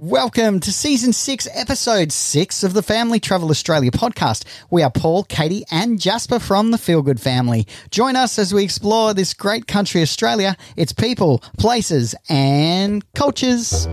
Welcome to season six, episode six of the Family Travel Australia podcast. We are Paul, Katie, and Jasper from the Feel Good family. Join us as we explore this great country, Australia, its people, places, and cultures.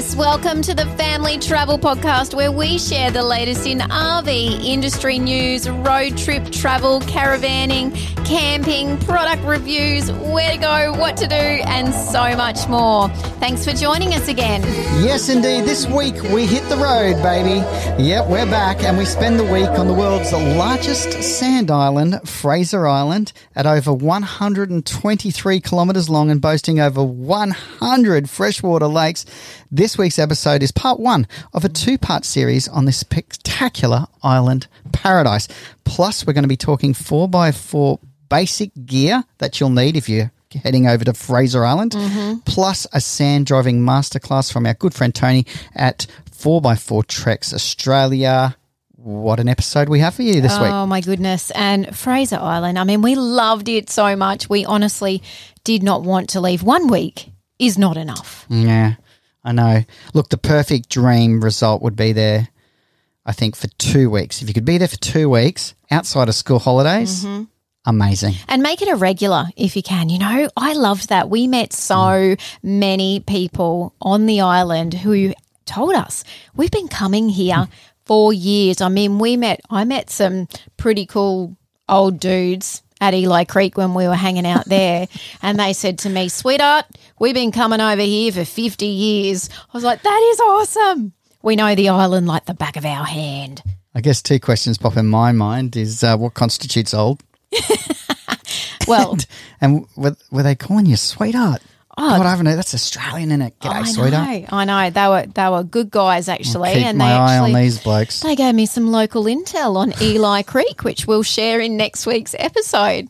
Yes, welcome to the Family Travel Podcast, where we share the latest in RV industry news, road trip travel, caravanning, camping, product reviews, where to go, what to do, and so much more. Thanks for joining us again. Yes, indeed. This week we hit the road, baby. Yep, we're back and we spend the week on the world's largest sand island, Fraser Island, at over 123 kilometres long and boasting over 100 freshwater lakes. This week's episode is part one of a two part series on this spectacular island paradise. Plus, we're going to be talking 4x4 basic gear that you'll need if you're heading over to Fraser Island, mm-hmm. plus a sand driving masterclass from our good friend Tony at 4x4 Treks Australia. What an episode we have for you this week. Oh my goodness. And Fraser Island, I mean, we loved it so much. We honestly did not want to leave. One week is not enough. Yeah, I know. Look, the perfect dream result would be there, I think, for two weeks. If you could be there for two weeks outside of school holidays, mm-hmm. amazing. And make it a regular if you can. You know, I loved that. We met so mm. many people on the island who told us we've been coming here mm. for years. I mean, we met, I met some pretty cool old dudes at Eli Creek when we were hanging out there. and they said to me, sweetheart, we've been coming over here for 50 years. I was like, that is awesome. We know the island like the back of our hand. I guess two questions pop in my mind is uh, what constitutes old? Well, And were, were they calling you sweetheart? Oh, God, I haven't know. That's Australian, isn't it? G'day, I sweetheart. know, I know. They were they were good guys actually, Keep and my they eye actually on these blokes. they gave me some local intel on Eli Creek, which we'll share in next week's episode.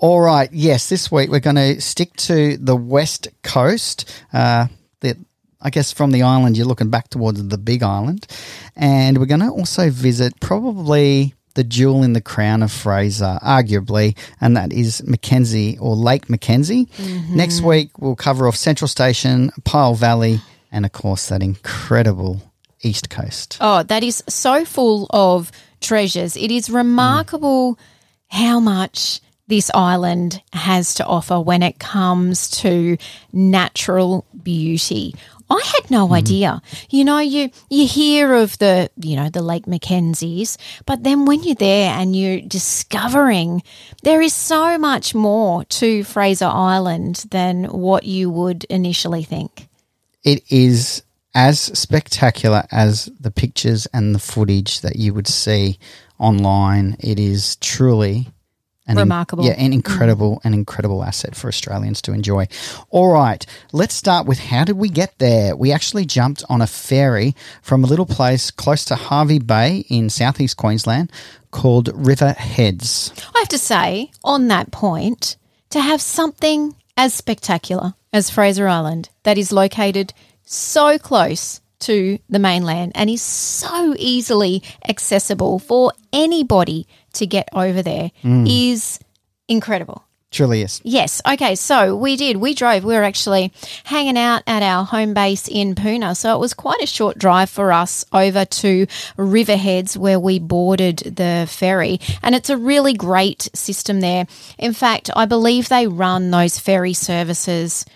All right. Yes, this week we're going to stick to the west coast. Uh, the, I guess from the island, you're looking back towards the big island. And we're going to also visit probably the jewel in the crown of Fraser, arguably, and that is Mackenzie or Lake Mackenzie. Mm-hmm. Next week, we'll cover off Central Station, Pile Valley, and of course, that incredible East Coast. Oh, that is so full of treasures. It is remarkable how much this island has to offer when it comes to natural beauty. I had no mm-hmm. idea. You know, you you hear of the, you know, the Lake Mackenzies, but then when you're there and you're discovering there is so much more to Fraser Island than what you would initially think. it is as spectacular as the pictures and the footage that you would see online. It is truly an in- Remarkable. yeah, an mm. incredible, an incredible asset for Australians to enjoy. All right, let's start with how did we get there? We actually jumped on a ferry from a little place close to Hervey Bay in southeast Queensland called River Heads. I have to say, on that point, to have something as spectacular as Fraser Island that is located so close to the mainland and is so easily accessible for anybody to get over there mm. is incredible. Truly is. Yes. Okay. So we did. We drove. We were actually hanging out at our home base in Puna. So it was quite a short drive for us over to Riverheads where we boarded the ferry. And it's a really great system there. In fact, I believe they run those ferry services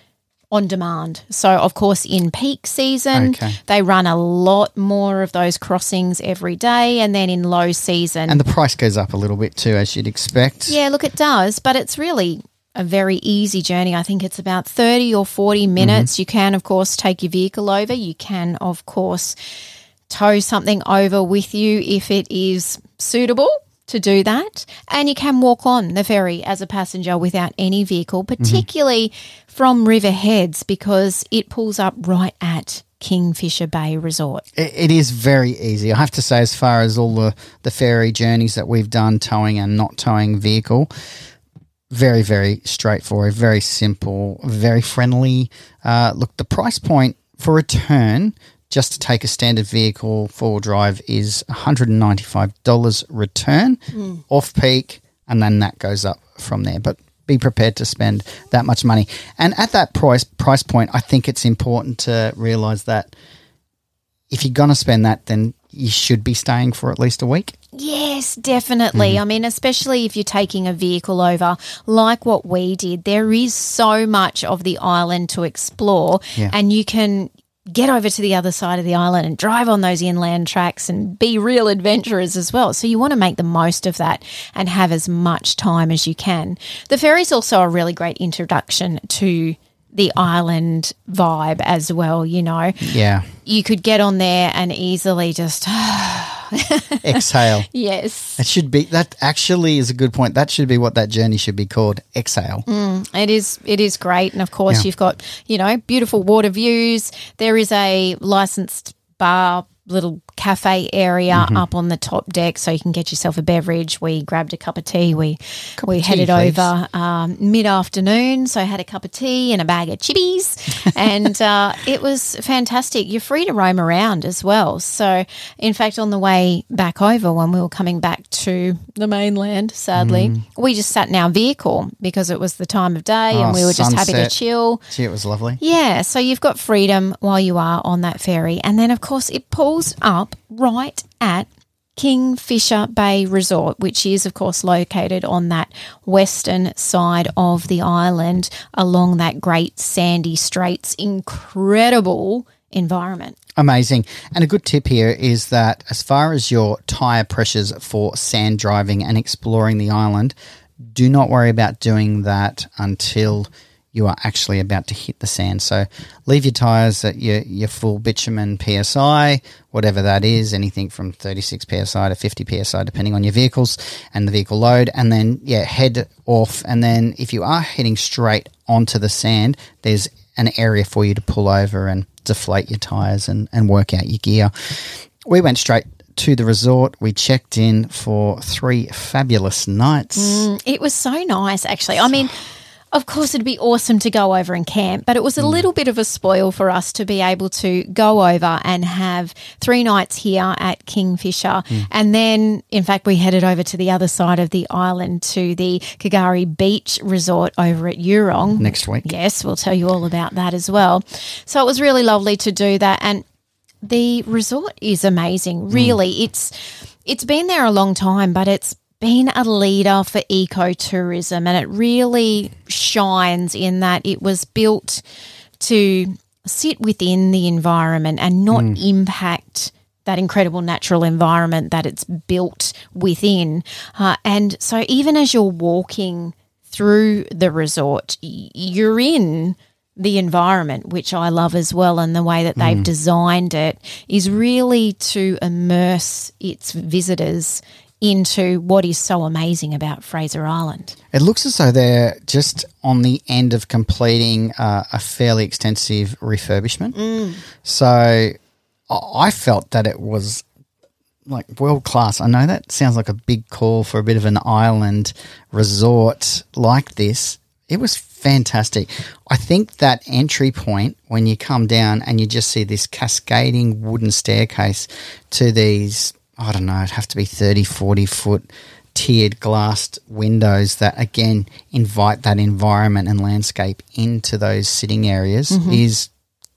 on demand. So, of course, in peak season, Okay. they run a lot more of those crossings every day. And then in low season, And the price goes up a little bit too, as you'd expect. yeah, look, it does, but it's really a very easy journey. I think it's about 30 or 40 mm-hmm. minutes. You can, of course, take your vehicle over. You can, of course, tow something over with you if it is suitable to do that. And you can walk on the ferry as a passenger without any vehicle, particularly from Riverheads because it pulls up right at Kingfisher Bay Resort. It, it is very easy. I have to say, as far as all the, the ferry journeys that we've done, towing and not towing vehicle, very, very straightforward, very simple, very friendly. Uh, look, the price point for return just to take a standard vehicle four wheel drive is $195 return. Off peak, and then that goes up from there. But be prepared to spend that much money. And at that price price point, I think it's important to realize that if you're going to spend that, then you should be staying for at least a week. Yes, definitely. Mm-hmm. I mean, especially if you're taking a vehicle over, like what we did, there is so much of the island to explore, Yeah. and you can get over to the other side of the island and drive on those inland tracks and be real adventurers as well. So you want to make the most of that and have as much time as you can. The ferry's also a really great introduction to the island vibe as well, you know. Yeah. You could get on there and easily just Exhale. yes. It should be that actually is a good point. That should be what that journey should be called. Exhale. Mm, it is it is great, and of course Yeah. you've got you know beautiful water views. There is a licensed bar little cafe area Mm-hmm. up on the top deck, so you can get yourself a beverage. We grabbed a cup of tea. We we of headed please. over um, mid afternoon, so I had a cup of tea and a bag of chippies, and uh, it was fantastic. You're free to roam around as well. So, in fact, on the way back over, when we were coming back to the mainland, sadly, Mm. we just sat in our vehicle because it was the time of day Oh, and we were just having a chill. Gee, it was lovely. Yeah, so you've got freedom while you are on that ferry. And then, of course, it pulls up right at Kingfisher Bay Resort, which is, of course, located on that western side of the island along that great sandy straits. Incredible environment. Amazing. And a good tip here is that as far as your tyre pressures for sand driving and exploring the island, do not worry about doing that until you are actually about to hit the sand. So leave your tyres at your, your full bitumen PSI, whatever that is, anything from 36 PSI to 50 PSI, depending on your vehicles and the vehicle load. And then, yeah, head off. And then if you are heading straight onto the sand, there's an area for you to pull over and deflate your tires and, and work out your gear. We went straight to the resort. We checked in for three fabulous nights. Mm, it was so nice, actually. I mean, of course, it'd be awesome to go over and camp, but it was a mm. little bit of a spoil for us to be able to go over and have three nights here at Kingfisher. Mm. And then, in fact, we headed over to the other side of the island to the K'gari Beach Resort over at Eurong. Next week. Yes, we'll tell you all about that as well. So it was really lovely to do that. And the resort is amazing. Mm. Really, it's it's been there a long time, but it's been a leader for ecotourism and it really shines in that it was built to sit within the environment and not impact that incredible natural environment that it's built within. Uh, and so even as you're walking through the resort, you're in the environment, which I love as well, and the way that they've designed it is really to immerse its visitors into what is so amazing about Fraser Island. It looks as though they're just on the end of completing uh, a fairly extensive refurbishment. So I- I felt that it was like world class. I know that sounds like a big call for a bit of an island resort like this. It was fantastic. I think that entry point when you come down and you just see this cascading wooden staircase to these, I don't know, it'd have to be 30, 40 foot tiered glassed windows that again invite that environment and landscape into those sitting areas mm-hmm. is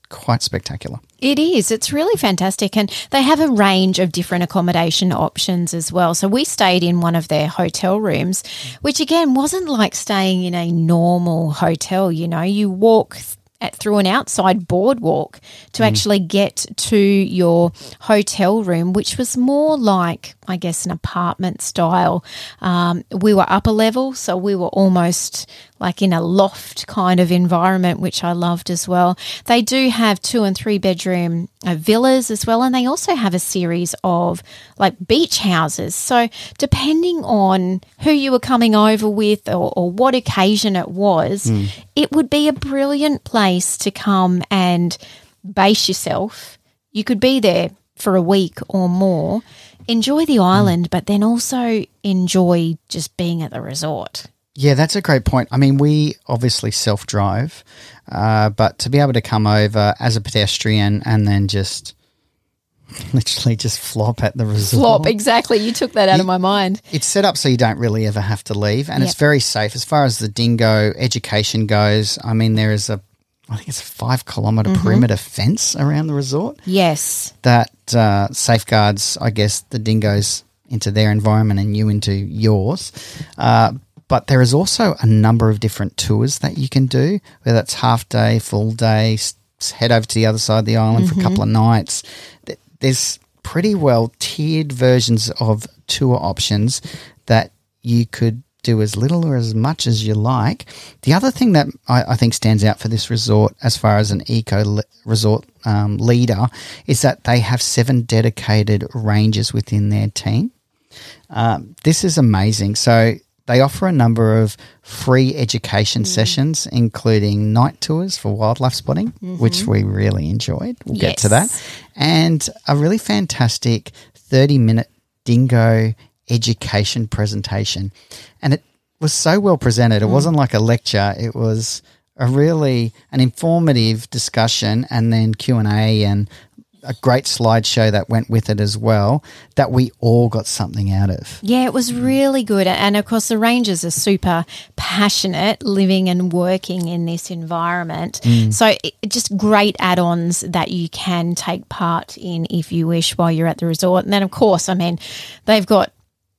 quite spectacular. It is. It's really fantastic. And they have a range of different accommodation options as well. So we stayed in one of their hotel rooms, which again wasn't like staying in a normal hotel. You know, you walk at, through an outside boardwalk to mm. actually get to your hotel room, which was more like, I guess, an apartment style. Um, we were upper level, so we were almost like in a loft kind of environment, which I loved as well. They do have two and three bedroom uh, villas as well, and they also have a series of like beach houses. So, depending on who you were coming over with or, or what occasion it was, it would be a brilliant place to come and base yourself. You could be there for a week or more, enjoy the island, but then also enjoy just being at the resort. Yeah, that's a great point. I mean, we obviously self drive, uh, but to be able to come over as a pedestrian and then just literally just flop at the resort. Flop, exactly. You took that out of my mind. It's set up so you don't really ever have to leave, and it's very safe as far as the dingo education goes. I mean, there is a, I think it's a five kilometer Mm-hmm. perimeter fence around the resort Yes. that uh, safeguards, I guess, the dingoes into their environment and you into yours. Uh, but there is also a number of different tours that you can do, whether it's half day, full day, head over to the other side of the island for a couple of nights. There's pretty well tiered versions of tour options that you could do as little or as much as you like. The other thing that I, I think stands out for this resort, as far as an eco le- resort um, leader, is that they have seven dedicated rangers within their team. Um, this is amazing. So they offer a number of free education sessions, including night tours for wildlife spotting, which we really enjoyed. We'll get to that, and a really fantastic thirty-minute dingo education presentation, and it was so well presented. It mm. wasn't like a lecture; it was a really an informative discussion, and then Q and A and a great slideshow that went with it as well. That we all got something out of. Yeah, it was really good. And of course, the Rangers are super passionate living and working in this environment. Mm. So, it, just great add ons that you can take part in if you wish while you're at the resort. And then, of course, I mean, they've got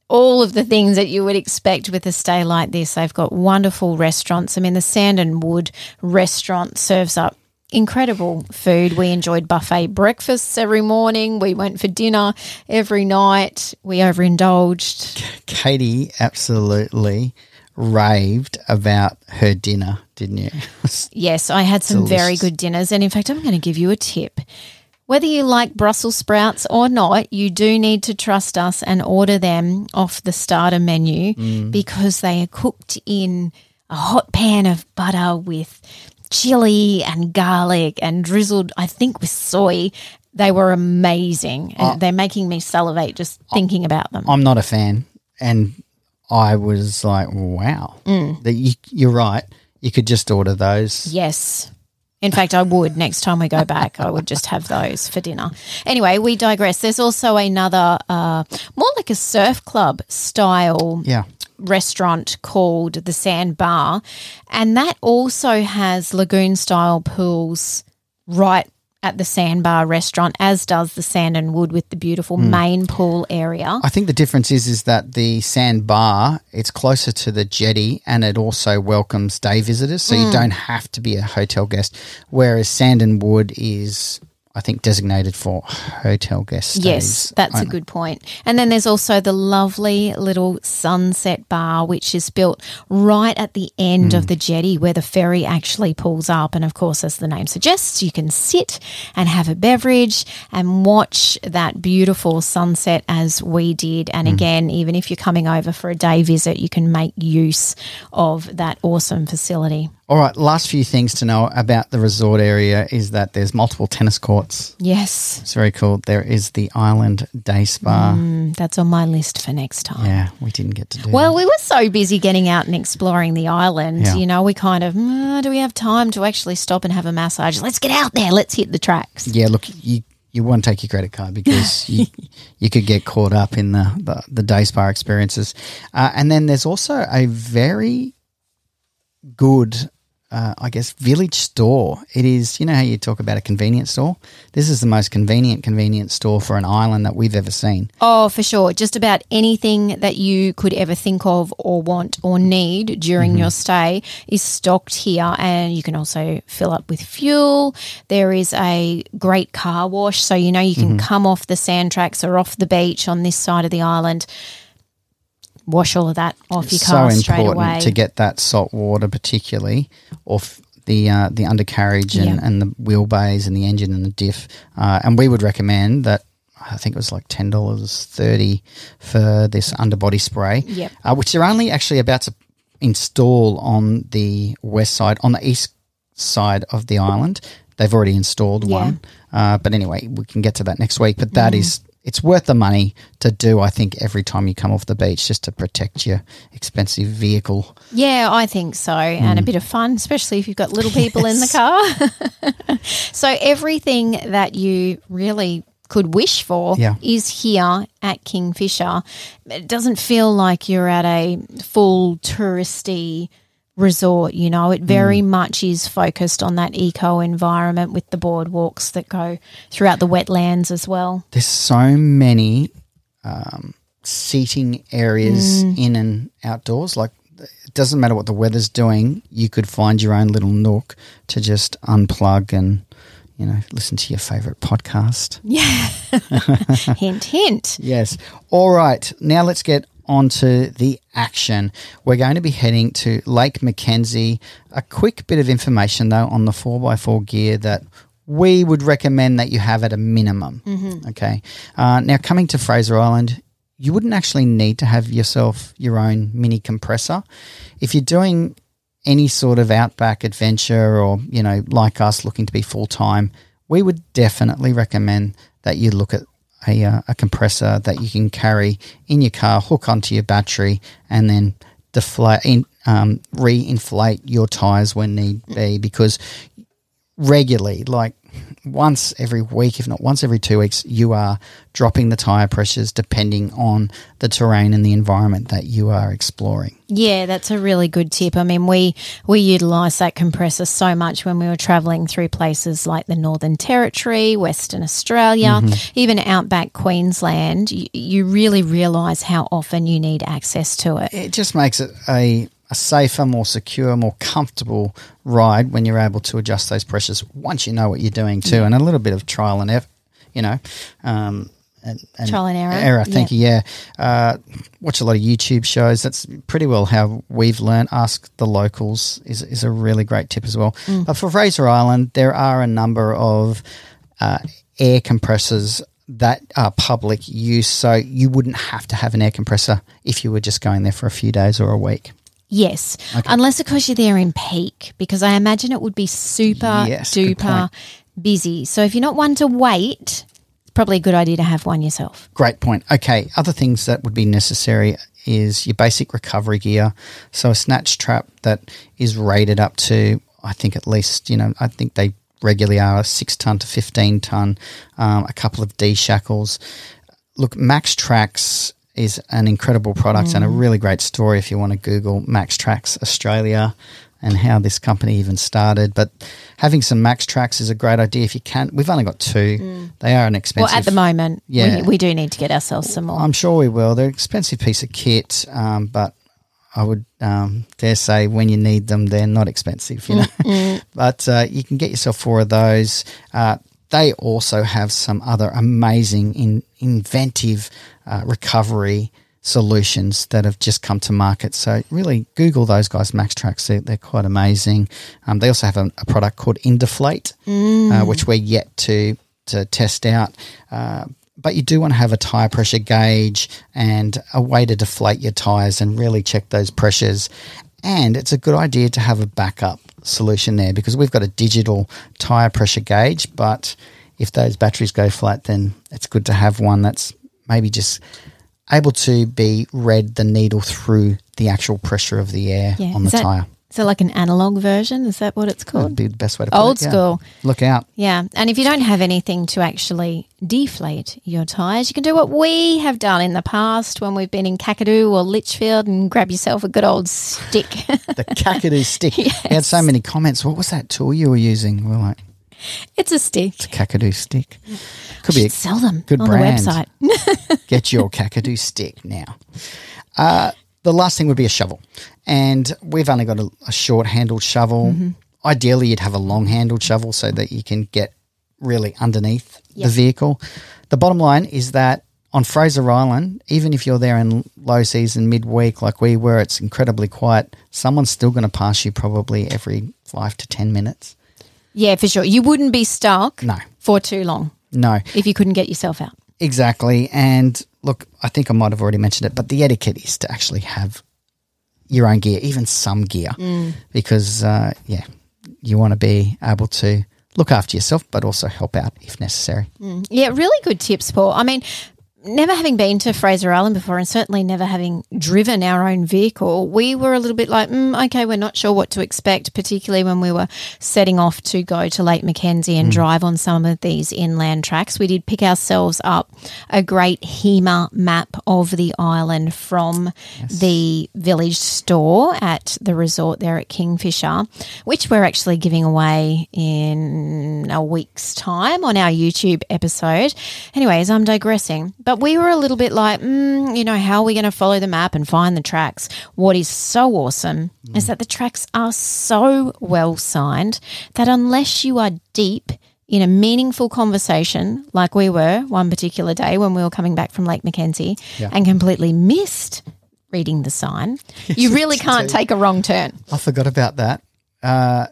all of the things that you would expect with a stay like this. They've got wonderful restaurants. I mean, the Sand and Wood restaurant serves up incredible food. We enjoyed buffet breakfasts every morning. We went for dinner every night. We overindulged. Katie absolutely raved about her dinner, didn't you? Yes, I had some very good dinners. And in fact, I'm going to give you a tip. Whether you like Brussels sprouts or not, you do need to trust us and order them off the starter menu Mm. because they are cooked in a hot pan of butter with chili and garlic and drizzled, I think, with soy. They were amazing. And they're making me salivate just thinking about them. I'm not a fan, and I was like, "Wow, that you, you're right. You could just order those." Yes. In fact, I would next time we go back. I would just have those for dinner. Anyway, we digress. There's also another, uh, more like a surf club style Yeah, restaurant called the Sand Bar, and that also has lagoon style pools right at the Sandbar restaurant, as does the Sand and Wood with the beautiful main pool area. I think the difference is is that the sand bar it's closer to the jetty and it also welcomes day visitors, so Mm. you don't have to be a hotel guest. Whereas Sand and Wood is, I think, designated for hotel guest stays. Yes, that's a good point. And then there's also the lovely little sunset bar, which is built right at the end Hmm. of the jetty where the ferry actually pulls up. And of course, as the name suggests, you can sit and have a beverage and watch that beautiful sunset as we did. Hmm. And again, even if you're coming over for a day visit, you can make use of that awesome facility. All right, last few things to know about the resort area is that there's multiple tennis courts. Yes, It's very cool. There is the Island Day Spa. mm, that's on my list for next time. Yeah, we didn't get to do Well, we were so busy getting out and exploring the island. Yeah. You know, we kind of, "Mm, do we have time to actually stop and have a massage? Let's get out there. Let's hit the tracks. Yeah, look, you you want to take your credit card because you you could get caught up in the the, the day spa experiences. Uh, and then there's also a very good. Uh, I guess village store. It is, you know how you talk about a convenience store. This is the most convenient convenience store for an island that we've ever seen. Oh, for sure. Just about anything that you could ever think of or want or need during your stay is stocked here. And you can also fill up with fuel. There is a great car wash. So, you know, you can come off the sand tracks or off the beach on this side of the island, wash all of that off your so car straight important away. to get that salt water, particularly off the uh, the undercarriage and, Yeah. and the wheelbase and the engine and the diff. Uh, and we would recommend that. I think it was like ten dollars thirty for this underbody spray, Yep. uh, which they're only actually about to install on the west side, on the east side of the island. They've already installed Yeah. one, uh, but anyway, we can get to that next week. But that Mm. is it's worth the money to do. I think every time you come off the beach, just to protect your expensive vehicle. Yeah, I think so. And a mm. bit of fun, especially if you've got little people in the car. so, everything that you really could wish for Yeah. is here at Kingfisher. It doesn't feel like you're at a full touristy resort, you know. It very much is focused on that eco environment with the boardwalks that go throughout the wetlands as well. There's so many um, seating areas in and outdoors. Like it doesn't matter what the weather's doing, you could find your own little nook to just unplug and you know listen to your favorite podcast. Yeah. hint, hint. Yes. All right. Now let's get on to the action. We're going to be heading to Lake Mackenzie. A quick bit of information, though, on the 4x4 gear that we would recommend that you have at a minimum. Okay. Uh, now, coming to Fraser Island, you wouldn't actually need to have yourself your own mini compressor. If you're doing any sort of outback adventure or, you know, like us looking to be full time, we would definitely recommend that you look at a, uh, a compressor that you can carry in your car, hook onto your battery, and then deflate, in, um, re-inflate your tires when need be. Because regularly, like once every week, if not once every two weeks, you are dropping the tire pressures depending on the terrain and the environment that you are exploring. Yeah, that's a really good tip. I mean, we we utilise that compressor so much when we were travelling through places like the Northern Territory, Western Australia, mm-hmm. even outback Queensland. You, you really realise how often you need access to it. it just makes it a, a safer, more secure, more comfortable ride when you're able to adjust those pressures once you know what you're doing too, and a little bit of trial and effort, you know. Um, and, and Trial and error. Error, thank you. Yeah, uh, watch a lot of YouTube shows. That's pretty well how we've learned. Ask the locals is is a really great tip as well. But for Fraser Island, there are a number of uh, air compressors that are public use, so you wouldn't have to have an air compressor if you were just going there for a few days or a week. Yes, unless of course you're there in peak, because I imagine it would be super Yes, duper busy. So if you're not one to wait, it's probably a good idea to have one yourself. Great point. Okay, other things that would be necessary is your basic recovery gear. So a snatch strap that is rated up to, I think at least, you know, I think they regularly are a six ton to 15 ton, um, a couple of D shackles. Look, MaxTrax is an incredible product and a really great story if you want to Google MaxTrax Australia and how this company even started. But having some MaxTrax is a great idea if you can. We've only got two. They are an expensive. Well, at the moment, Yeah. we, we do need to get ourselves some more. I'm sure we will. They're an expensive piece of kit, um, but I would um, dare say when you need them, they're not expensive. You know, but uh, you can get yourself four of those. Uh, they also have some other amazing, in, inventive uh, recovery solutions that have just come to market. So really, Google those guys, MaxTrax. They're, they're quite amazing. Um, they also have a, a product called Indeflate, uh, which we're yet to to test out. Uh, but you do want to have a tire pressure gauge and a way to deflate your tires and really check those pressures. And it's a good idea to have a backup solution there because we've got a digital tire pressure gauge. But if those batteries go flat, then it's good to have one that's maybe just able to be read the needle through the actual pressure of the air on the that, tire. That like an analog version? Is that what it's called? That'd be the best way to put Old it. yeah. school. Look out. Yeah. And if you don't have anything to actually deflate your tyres, you can do what we have done in the past when we've been in Kakadu or Litchfield and grab yourself a good old stick. The Kakadu stick. We had so many comments. What was that tool you were using? We're like, it's a stick. It's a Kakadu stick. Could be a sell them good on brand. the website. Get your Kakadu stick now. Uh, the last thing would be a shovel. And we've only got a, a short handled shovel. Mm-hmm. Ideally, you'd have a long handled shovel so that you can get really underneath the vehicle. The bottom line is that on Fraser Island, even if you're there in low season, midweek, like we were, it's incredibly quiet. Someone's still going to pass you probably every five to 10 minutes. yeah, for sure. You wouldn't be stuck No, for too long no. if you couldn't get yourself out. Exactly. And look, I think I might have already mentioned it, but the etiquette is to actually have your own gear, even some gear, because, uh, yeah, you want to be able to look after yourself, but also help out if necessary. Yeah, really good tips, Paul. I mean, never having been to Fraser Island before, and certainly never having driven our own vehicle, we were a little bit like, mm, okay, we're not sure what to expect, particularly when we were setting off to go to Lake Mackenzie and drive on some of these inland tracks. We did pick ourselves up a great HEMA map of the island from the village store at the resort there at Kingfisher, which we're actually giving away in a week's time on our YouTube episode. Anyways, I'm digressing. But we were a little bit like, mm, you know, how are we going to follow the map and find the tracks? What is so awesome is that the tracks are so well signed that unless you are deep in a meaningful conversation, like we were one particular day when we were coming back from Lake Mackenzie Yeah. and completely missed reading the sign, you really can't take a wrong turn. I forgot about that. Uh,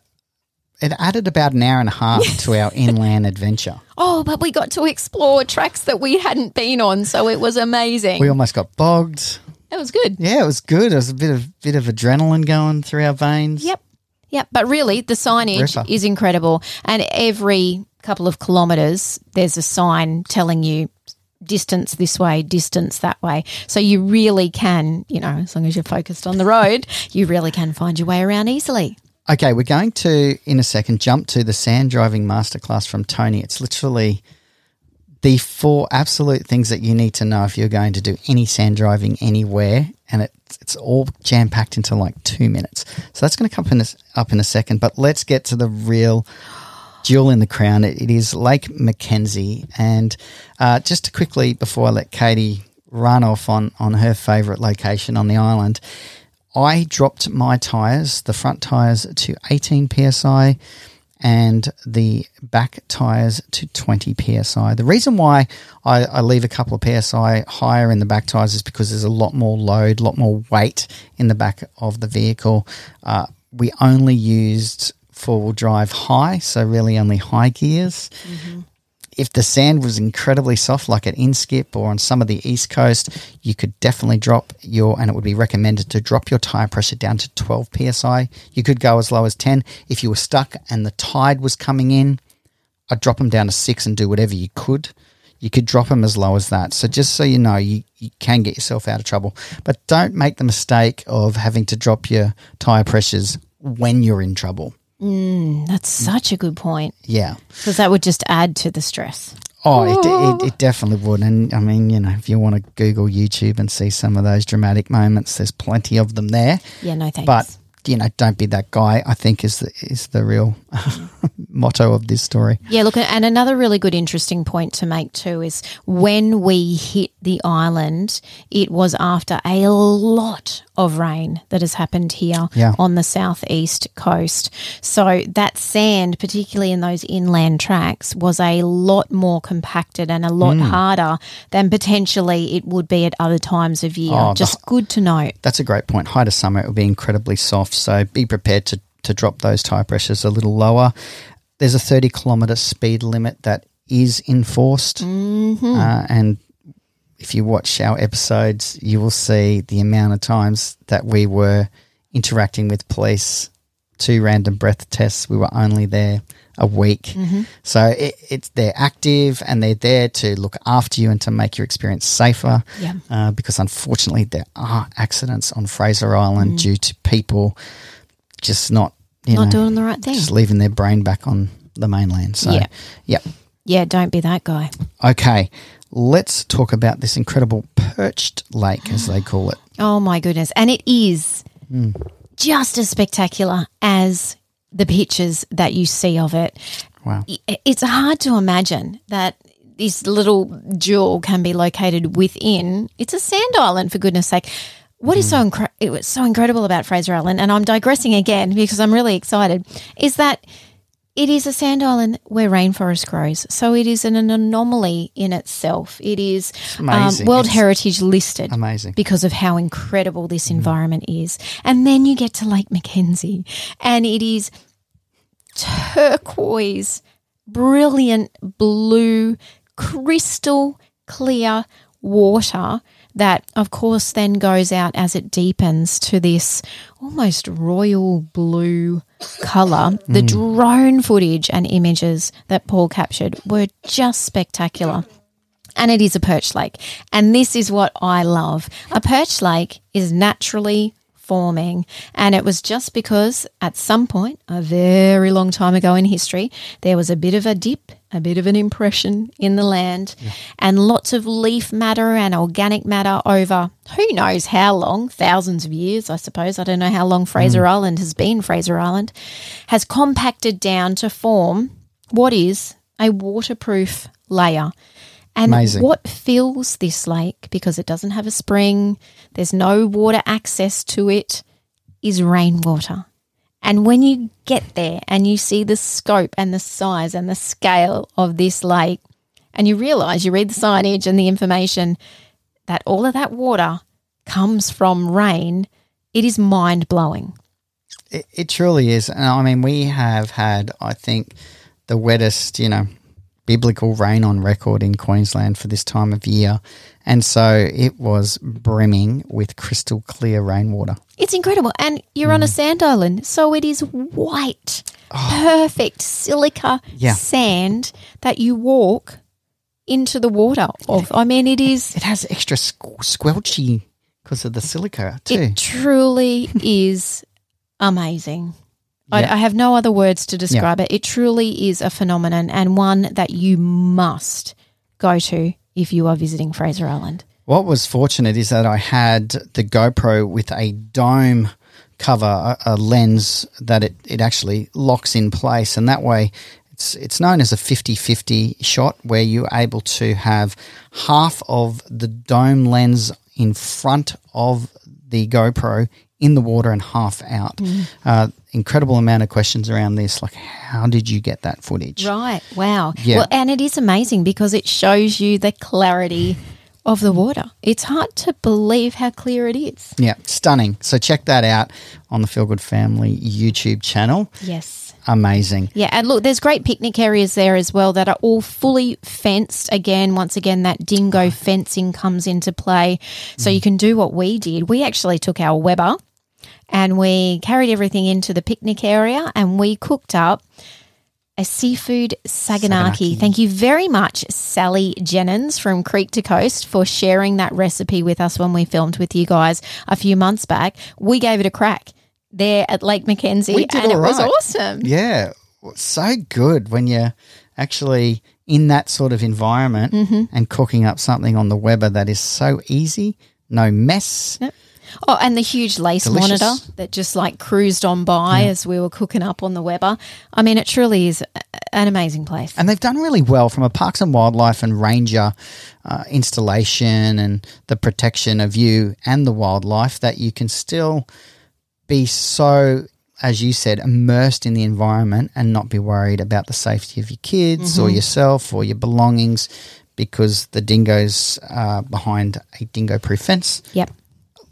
it added about an hour and a half to our inland adventure. Oh, but we got to explore tracks that we hadn't been on, so it was amazing. We almost got bogged. it was good. Yeah, it was good. It was a bit of bit of adrenaline going through our veins. Yep. Yep. But really, the signage Ripper. is incredible. And every couple of kilometres, there's a sign telling you distance this way, distance that way. So you really can, you know, as long as you're focused on the road, you really can find your way around easily. Okay, we're going to in a second jump to the sand driving masterclass from Tony. It's literally the four absolute things that you need to know if you're going to do any sand driving anywhere, and it's it's all jam packed into like two minutes. So that's going to come in a, up in a second. But let's get to the real jewel in the crown. It, it is Lake Mackenzie, and uh, just to quickly before I let Katie run off on on her favourite location on the island. I dropped my tyres, the front tyres to 18 psi and the back tyres to 20 psi. The reason why I, I leave a couple of psi higher in the back tyres is because there's a lot more load, a lot more weight in the back of the vehicle. Uh, we only used four wheel drive high, so really only high gears if the sand was incredibly soft, like at Inskip or on some of the east coast, you could definitely drop your, and it would be recommended to drop your tire pressure down to 12 psi. You could go as low as 10. If you were stuck and the tide was coming in, I'd drop them down to six and do whatever you could. You could drop them as low as that. So just so you know, you, you can get yourself out of trouble. But don't make the mistake of having to drop your tire pressures when you're in trouble. Mm, that's mm. such a good point Yeah. because that would just add to the stress. Oh, it, it, it definitely would. And I mean, you know, if you want to Google YouTube and see some of those dramatic moments, there's plenty of them there. Yeah, no thanks. But, you know, don't be that guy, I think is the, is the real motto of this story. Yeah, look, and another really good, interesting point to make too is when we hit the island, it was after a lot of rain that has happened here Yeah. on the southeast coast. So that sand, particularly in those inland tracks, was a lot more compacted and a lot Mm. harder than potentially it would be at other times of year. Oh, the- Just good to note. That's a great point. Height of summer, it will be incredibly soft. So be prepared to, to drop those tire pressures a little lower. There's a 30 kilometre speed limit that is enforced. Uh, and if you watch our episodes, you will see the amount of times that we were interacting with police, two random breath tests. We were only there a week. So it, it's they're active and they're there to look after you and to make your experience safer. Yeah. Uh, because unfortunately, there are accidents on Fraser Island due to people just not, you Not know, doing the right thing. just leaving their brain back on the mainland. So, Yeah. yeah. Yeah, don't be that guy. Okay, let's talk about this incredible perched lake, as they call it. Oh my goodness. And it is Hmm. just as spectacular as the pictures that you see of it. Wow. It's hard to imagine that this little jewel can be located within. It's a sand island, for goodness sake. What is so Hmm. incre- it was so incredible about Fraser Island, and I'm digressing again because I'm really excited, is that it is a sand island where rainforest grows. So it is an, an anomaly in itself. It is um. World It's Heritage listed amazing. because of how incredible this environment is. And then you get to Lake Mackenzie, and it is turquoise, brilliant blue, crystal clear water that, of course, then goes out as it deepens to this almost royal blue color. The mm. drone footage and images that Paul captured were just spectacular. and it is a perch lake. And this is what I love. A perch lake is naturally forming. And it was just because at some point, a very long time ago in history, there was a bit of a dip, a bit of an impression in the land, and lots of leaf matter and organic matter over who knows how long, thousands of years, I suppose. I don't know how long Fraser mm. Island has been Fraser Island, has compacted down to form what is a waterproof layer. And Amazing. what fills this lake, because it doesn't have a spring, there's no water access to it, is rainwater. And when you get there and you see the scope and the size and the scale of this lake, and you realize you read the signage and the information that all of that water comes from rain, it is mind blowing. It, it truly is. And I mean, we have had, I think, the wettest, you know, biblical rain on record in Queensland for this time of year. And so it was brimming with crystal clear rainwater. It's incredible. And you're on a mm. sand island, so it is white, oh. perfect silica Yeah. sand that you walk into the water of. I mean, it is, It has extra squ- squelchy because of the silica too. it truly is amazing. I, Yeah. I have no other words to describe it. It truly is a phenomenon and one that you must go to if you are visiting Fraser Island. What was fortunate is that I had the GoPro with a dome cover, a, a lens that it, it actually locks in place. And that way, it's, it's known as a 50 50 shot where you're able to have half of the dome lens in front of the GoPro in the water and half out. Uh, incredible amount of questions around this. Like, how did you get that footage? Right. Wow. Yeah. Well, and it is amazing because it shows you the clarity of the water. It's hard to believe how clear it is. Yeah, stunning. So check that out on the Feel Good Family YouTube channel. Yes. Amazing. Yeah, and look, there's great picnic areas there as well that are all fully fenced. Again, once again, that dingo fencing comes into play. So you can do what we did. We actually took our Weber and we carried everything into the picnic area and we cooked up a seafood saganaki. Saganaki. Thank you very much, Sally Jennings from Creek to Coast, for sharing that recipe with us when we filmed with you guys a few months back. We gave it a crack there at Lake Mackenzie, We did and it was awesome. Yeah, so good when you're actually in that sort of environment Mm-hmm. and cooking up something on the Weber that is so easy, no mess. Oh, and the huge lace Delicious. monitor that just like cruised on by as we were cooking up on the Weber. I mean, it truly is an amazing place. And they've done really well from a Parks and Wildlife and Ranger uh, installation and the protection of you and the wildlife that you can still be so, as you said, immersed in the environment and not be worried about the safety of your kids or yourself or your belongings because the dingoes are behind a dingo proof fence. Yep.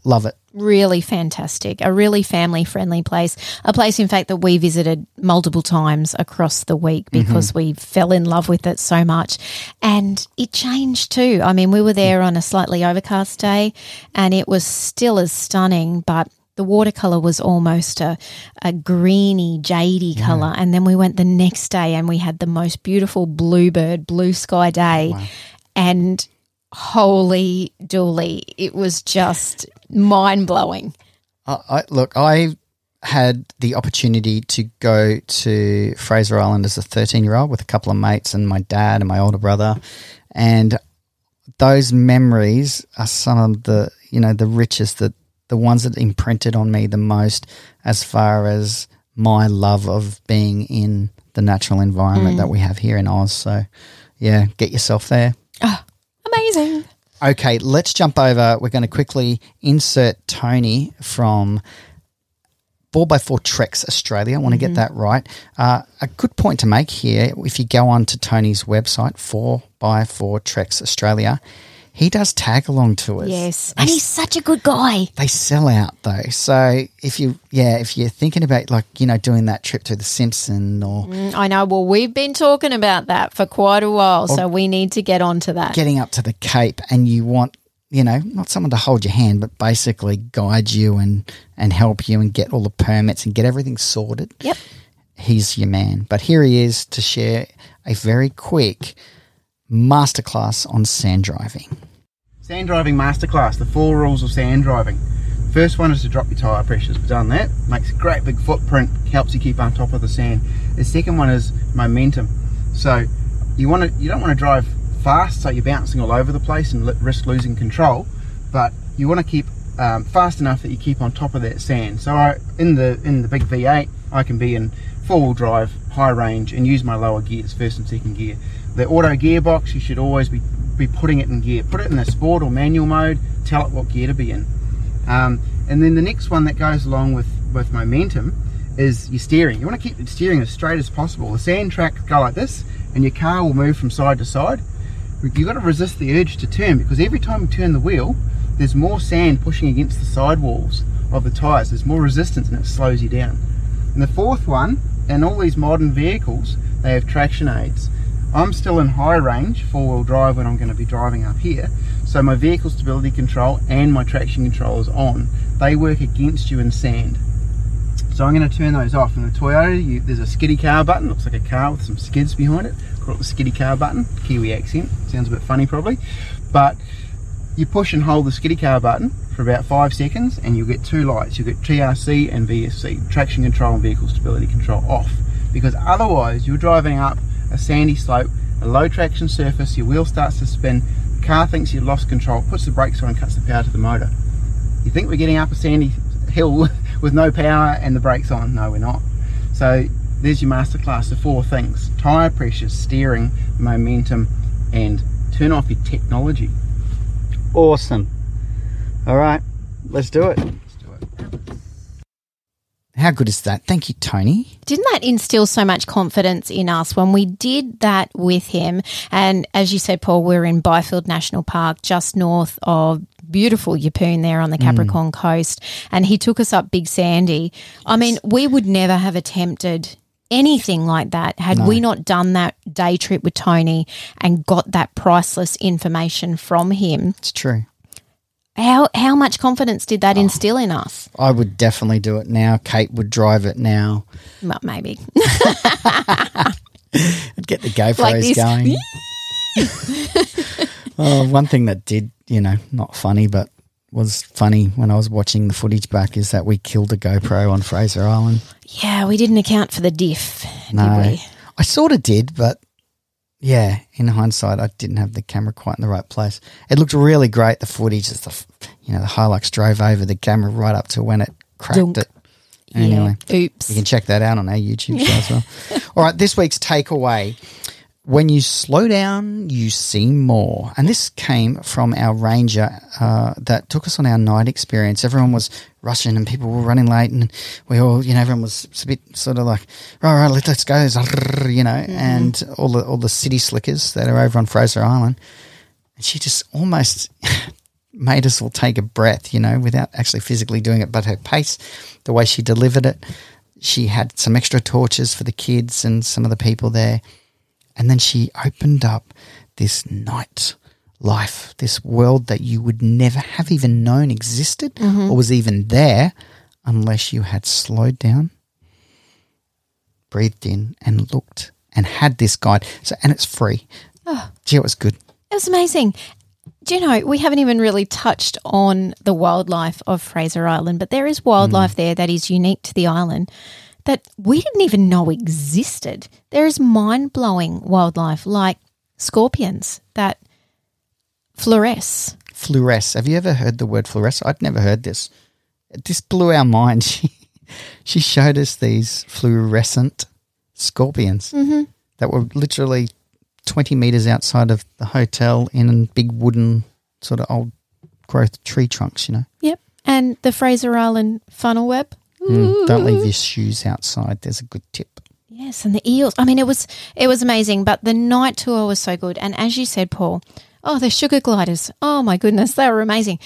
Love it. Really fantastic. A really family friendly place. A place, in fact, that we visited multiple times across the week mm-hmm. because we fell in love with it so much. And it changed too. I mean, we were there on a slightly overcast day and it was still as stunning, but the watercolor was almost a, a greeny, jady color. And then we went the next day and we had the most beautiful bluebird, blue sky day. And holy dooly, it was just mind blowing. I, I, look, I had the opportunity to go to Fraser Island as a 13 year old with a couple of mates and my dad and my older brother. And those memories are some of the, you know, the richest, the, the ones that imprinted on me the most as far as my love of being in the natural environment mm. that we have here in Oz. So, yeah, get yourself there. Ah, amazing. Okay, let's jump over. We're going to quickly insert Tony from 4x4 Treks Australia. I want to get that right. Uh, a good point to make here if you go on to Tony's website, 4x4 Treks Australia, he does tag along tours. Yes. And he's such a good guy. They sell out though. So if you, yeah, if you're thinking about like, you know, doing that trip to the Simpson or mm, I know. Well, we've been talking about that for quite a while, so we need to get onto that. getting up to the Cape and you want, you know, not someone to hold your hand, but basically guide you and, and help you and get all the permits and get everything sorted. Yep. He's your man. But here he is to share a very quick masterclass on sand driving. Sand driving masterclass, the four rules of sand driving. First one is to drop your tyre pressures. We've done that. Makes a great big footprint, helps you keep on top of the sand. The second one is momentum. So you want to you don't want to drive fast so you're bouncing all over the place and risk losing control, but you want to keep um, fast enough that you keep on top of that sand. So I, in the in the big V8, I can be in four-wheel drive, high range, and use my lower gears, first and second gear. The auto gearbox, you should always be be putting it in gear. Put it in the sport or manual mode. Tell it what gear to be in. Um, and then the next one that goes along with with momentum is your steering. You want to keep the steering as straight as possible. The sand tracks go like this, and your car will move from side to side. You've got to resist the urge to turn because every time you turn the wheel, there's more sand pushing against the sidewalls of the tyres. There's more resistance and it slows you down. And the fourth one, in all these modern vehicles, they have traction aids. I'm still in high range, four-wheel drive when I'm going to be driving up here. So my vehicle stability control and my traction control is on. They work against you in sand. So I'm going to turn those off. In the Toyota, you, there's a skiddy car button. Looks like a car with some skids behind it. Call it the skiddy car button. Kiwi accent. Sounds a bit funny probably. But you push and hold the skiddy car button for about five seconds and you'll get two lights. You'll get TRC and VSC, traction control and vehicle stability control off. Because otherwise you're driving up a sandy slope, a low traction surface, your wheel starts to spin, the car thinks you've lost control, puts the brakes on and cuts the power to the motor. You think we're getting up a sandy hill with no power and the brakes on? No, we're not. So there's your masterclass of four things. Tyre pressure, steering, momentum, and turn off your technology. Awesome. All right, let's do it. Let's do it. How good is that? Thank you, Tony. Didn't that instill so much confidence in us when we did that with him? And as you said, Paul, we're in Byfield National Park, just north of beautiful Yeppoon there on the Capricorn mm. coast. And he took us up Big Sandy. I mean, we would never have attempted anything like that had no. we not done that day trip with Tony and got that priceless information from him. It's true. How how much confidence did that instill in us? I would definitely do it now. Kate would drive it now. Well, maybe. I'd get the GoPros like going. oh, one thing that did, you know, not funny, but was funny when I was watching the footage back is that we killed a GoPro on Fraser Island. Yeah, we didn't account for the diff, no, did we? I sort of did, but yeah, in hindsight, I didn't have the camera quite in the right place. It looked really great. The footage, the you know, the Hilux drove over the camera right up to when it cracked Dunk. it. Anyway, yeah. oops. You can check that out on our YouTube show as well. All right, this week's takeaway when you slow down, you see more. And this came from our ranger uh, that took us on our night experience. Everyone was rushing and people were running late, and we all, you know, everyone was a bit sort of like, right, right, let's, let's go, you know, mm-hmm. and all the all the city slickers that are over on Fraser Island. And she just almost made us all take a breath, you know, without actually physically doing it, but her pace, the way she delivered it. She had some extra torches for the kids and some of the people there and then she opened up this night life, this world that you would never have even known existed mm-hmm. or was even there unless you had slowed down, breathed in, and looked and had this guide. So, and it's free. Oh. Gee, it was good. It was amazing. Do you know, we haven't even really touched on the wildlife of Fraser Island, but there is wildlife mm. there that is unique to the island that we didn't even know existed. There is mind blowing wildlife like scorpions that fluoresce. Fluoresce. Have you ever heard the word fluoresce? I'd never heard this. This blew our mind. She, she showed us these fluorescent scorpions mm-hmm. that were literally 20 meters outside of the hotel in big wooden, sort of old growth tree trunks, you know? Yep. And the Fraser Island funnel web Mm, don't leave your shoes outside. There's a good tip. Yes, and the eels. I mean, it was it was amazing. But the night tour was so good, and as you said, Paul, oh, the sugar gliders. Oh my goodness, they were amazing.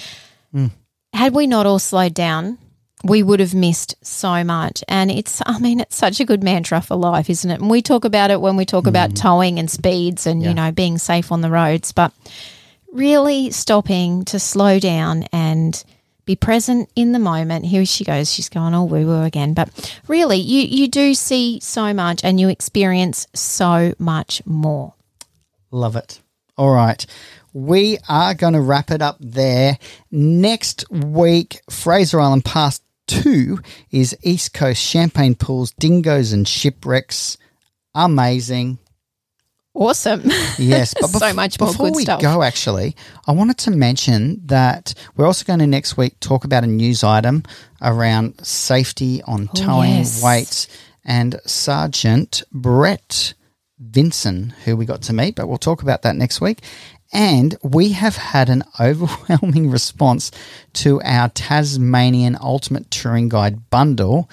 Mm. Had we not all slowed down, we would have missed so much. And it's, I mean, it's such a good mantra for life, isn't it? And we talk about it when we talk mm. about towing and speeds and yeah. you know being safe on the roads, but really stopping to slow down and be present in the moment. Here she goes. She's going all woo woo again. But really, you, you do see so much and you experience so much more. Love it. All right. We are going to wrap it up there. Next week, Fraser Island Pass 2 is East Coast Champagne Pools, Dingoes and Shipwrecks. Amazing. Awesome. Yes, but So bef- much more before we stuff. go, actually, I wanted to mention that we're also going to next week talk about a news item around safety on oh, towing Oh, yes. weights and Sergeant Brett Vinson, who we got to meet, but we'll talk about that next week. And we have had an overwhelming response to our Tasmanian Ultimate Touring Guide bundle.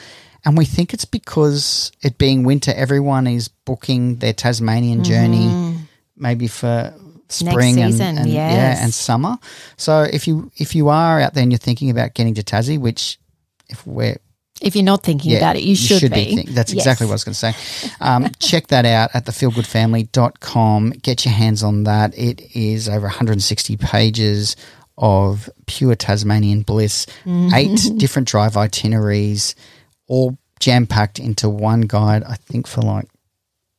And we think it's because it being winter, everyone is booking their Tasmanian journey maybe for spring and, season, and yes. yeah, and summer. So if you if you are out there and you're thinking about getting to Tassie, which if we're if you're not thinking about it, you, should, be. think- That's Yes. exactly what I was going to say. Um, check that out at thefeelgoodfamily.com. Get your hands on that. It is over 160 pages of pure Tasmanian bliss, Mm-hmm. eight different drive itineraries, all jam packed into one guide, I think for like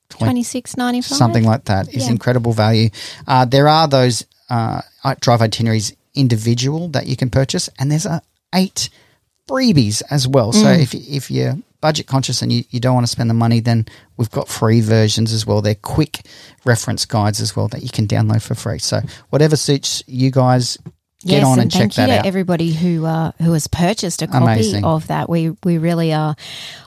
Twenty six ninety five. something like that is Yeah. incredible value. Uh, there are those uh, drive itineraries individual that you can purchase, and there's uh, eight freebies as well. So Mm. if if you're budget conscious and you, you don't want to spend the money, then we've got free versions as well. They're quick reference guides as well that you can download for free. So whatever suits you guys, Get yes, on and, and check that out. Thank you everybody who uh, who has purchased a copy Amazing. of that. We we really are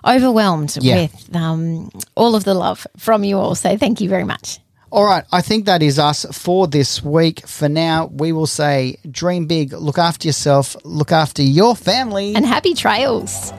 overwhelmed yeah. with um, all of the love from you all. So thank you very much. All right, I think that is us for this week. For now, we will say dream big, look after yourself, look after your family, and happy trails.